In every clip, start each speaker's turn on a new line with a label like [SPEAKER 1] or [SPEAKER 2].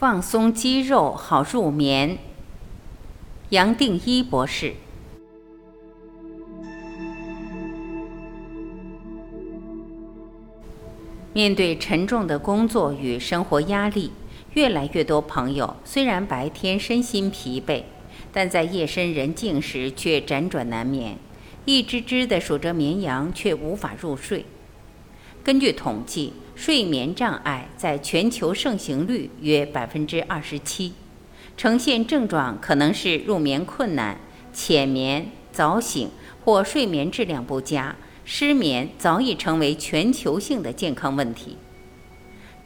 [SPEAKER 1] 放松肌肉好入眠。杨定一博士。面对沉重的工作与生活压力，越来越多朋友虽然白天身心疲惫，但在夜深人静时却辗转难眠，一只只的数着绵羊却无法入睡。根据统计，睡眠障碍在全球盛行率约百分之二十七，呈现症状可能是入眠困难、浅眠、早醒或睡眠质量不佳。失眠早已成为全球性的健康问题。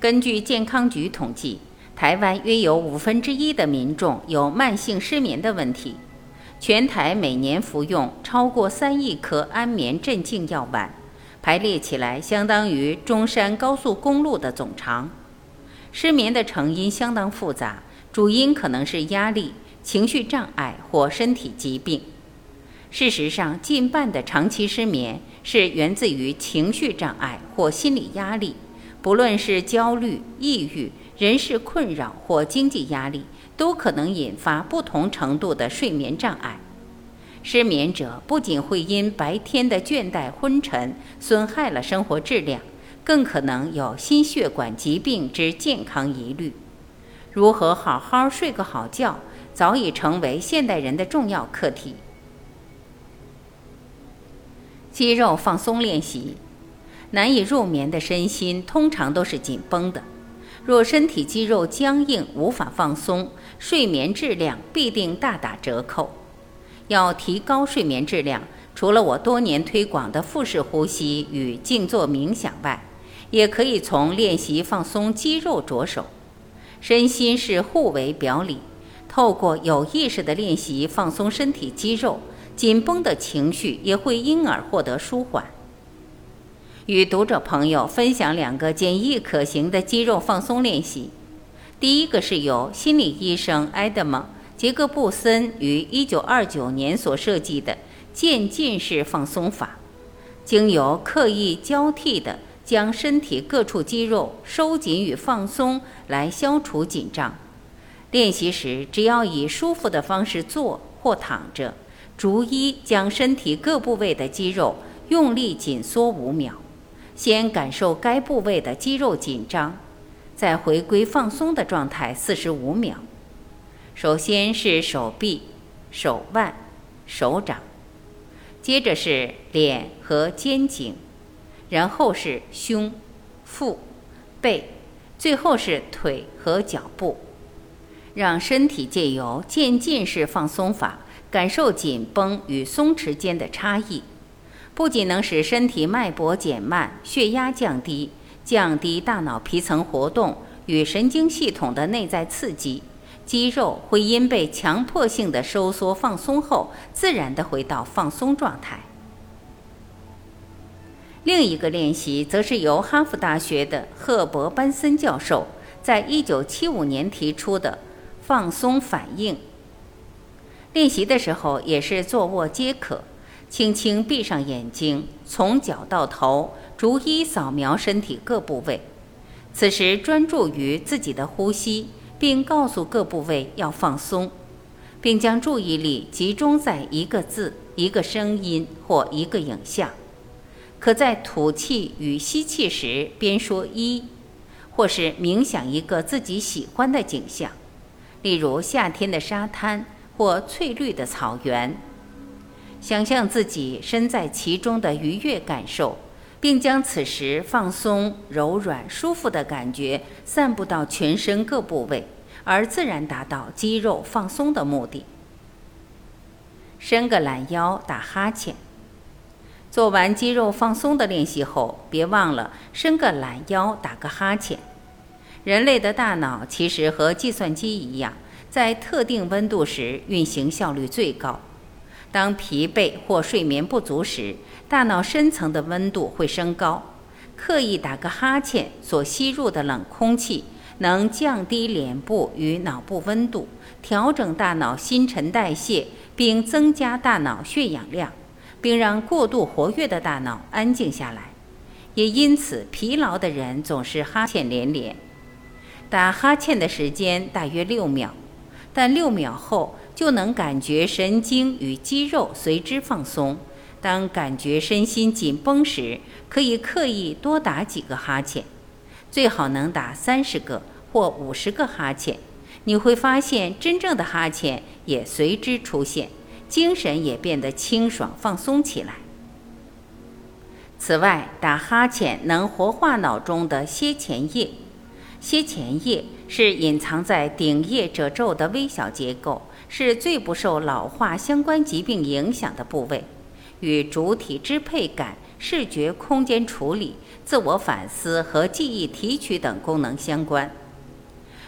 [SPEAKER 1] 根据健康局统计，台湾约有五分之一的民众有慢性失眠的问题，全台每年服用超过三亿颗安眠镇静药丸。排列起来，相当于中山高速公路的总长。失眠的成因相当复杂，主因可能是压力、情绪障碍或身体疾病。事实上，近半的长期失眠是源自于情绪障碍或心理压力，不论是焦虑、抑郁、人事困扰或经济压力，都可能引发不同程度的睡眠障碍。失眠者不仅会因白天的倦怠昏沉损害了生活质量，更可能有心血管疾病之健康疑虑。如何好好睡个好觉，早已成为现代人的重要课题。肌肉放松练习，难以入眠的身心通常都是紧绷的。若身体肌肉僵硬无法放松，睡眠质量必定大打折扣。要提高睡眠质量，除了我多年推广的腹式呼吸与静坐冥想外，也可以从练习放松肌肉着手。身心是互为表里，透过有意识的练习放松身体肌肉，紧绷的情绪也会因而获得舒缓。与读者朋友分享两个简易可行的肌肉放松练习。第一个是由心理医生埃德蒙。杰克布森于1929年所设计的渐进式放松法，经由刻意交替的将身体各处肌肉收紧与放松来消除紧张。练习时，只要以舒服的方式坐或躺着，逐一将身体各部位的肌肉用力紧缩五秒，先感受该部位的肌肉紧张，再回归放松的状态四十五秒。首先是手臂、手腕、手掌，接着是脸和肩颈，然后是胸、腹、背，最后是腿和脚部。让身体借由渐进式放松法，感受紧绷与松弛间的差异，不仅能使身体脉搏减慢、血压降低，降低大脑皮层活动与神经系统的内在刺激。肌肉会因被强迫性的收缩放松后，自然的回到放松状态。另一个练习则是由哈佛大学的赫伯班森教授在一九七五年提出的放松反应。练习的时候也是坐卧皆可，轻轻闭上眼睛，从脚到头逐一扫描身体各部位，此时专注于自己的呼吸。并告诉各部位要放松，并将注意力集中在一个字、一个声音或一个影像。可在吐气与吸气时边说一，或是冥想一个自己喜欢的景象，例如夏天的沙滩或翠绿的草原，想象自己身在其中的愉悦感受，并将此时放松、柔软、舒服的感觉散布到全身各部位。而自然达到肌肉放松的目的。伸个懒腰，打哈欠。做完肌肉放松的练习后，别忘了伸个懒腰，打个哈欠。人类的大脑其实和计算机一样，在特定温度时运行效率最高。当疲惫或睡眠不足时，大脑深层的温度会升高。刻意打个哈欠，所吸入的冷空气。能降低脸部与脑部温度，调整大脑新陈代谢，并增加大脑血氧量，并让过度活跃的大脑安静下来。也因此，疲劳的人总是哈欠连连。打哈欠的时间大约六秒，但六秒后就能感觉神经与肌肉随之放松。当感觉身心紧绷时，可以刻意多打几个哈欠，最好能打三十个或五十个哈欠。你会发现，真正的哈欠也随之出现，精神也变得清爽放松起来。此外，打哈欠能活化脑中的楔前叶。楔前叶是隐藏在顶叶褶皱的微小结构，是最不受老化相关疾病影响的部位。与主体支配感、视觉空间处理、自我反思和记忆提取等功能相关。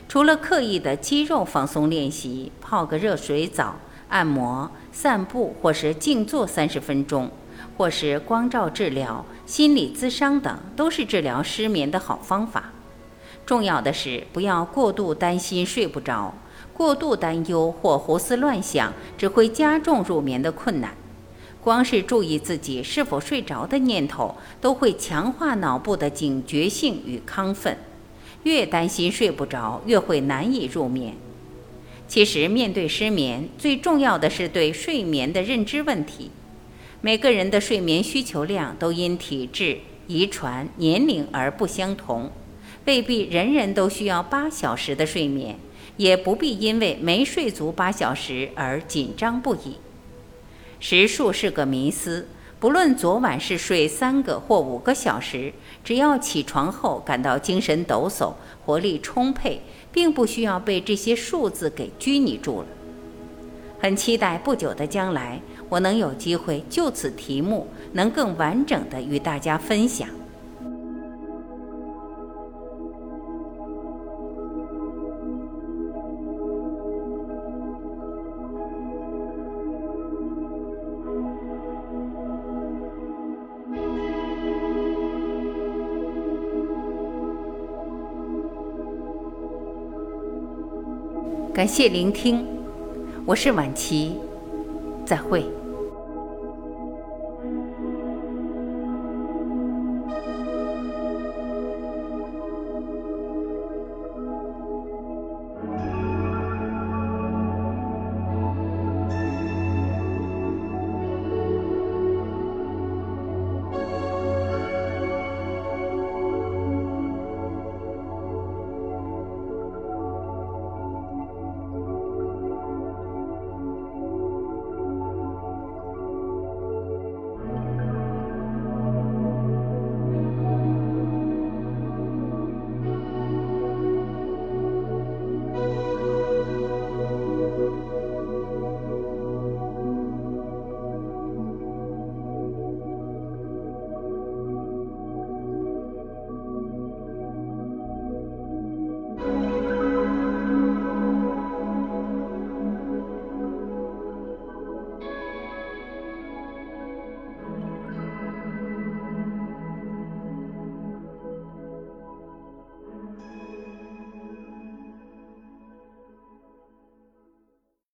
[SPEAKER 1] 除了刻意的肌肉放松练习，泡个热水澡、按摩、散步，或是静坐三十分钟，或是光照治疗、心理咨商等，都是治疗失眠的好方法。重要的是，不要过度担心睡不着，过度担忧或胡思乱想，只会加重入眠的困难。光是注意自己是否睡着的念头，都会强化脑部的警觉性与亢奋。越担心睡不着，越会难以入眠。其实，面对失眠，最重要的是对睡眠的认知问题。每个人的睡眠需求量都因体质、遗传、年龄而不相同，未必人人都需要八小时的睡眠，也不必因为没睡足八小时而紧张不已。时数是个迷思，不论昨晚是睡三个或五个小时，只要起床后感到精神抖擞、活力充沛，并不需要被这些数字给拘泥住了。很期待不久的将来，我能有机会就此题目，能更完整的与大家分享。感谢聆听，我是晚琪，再会。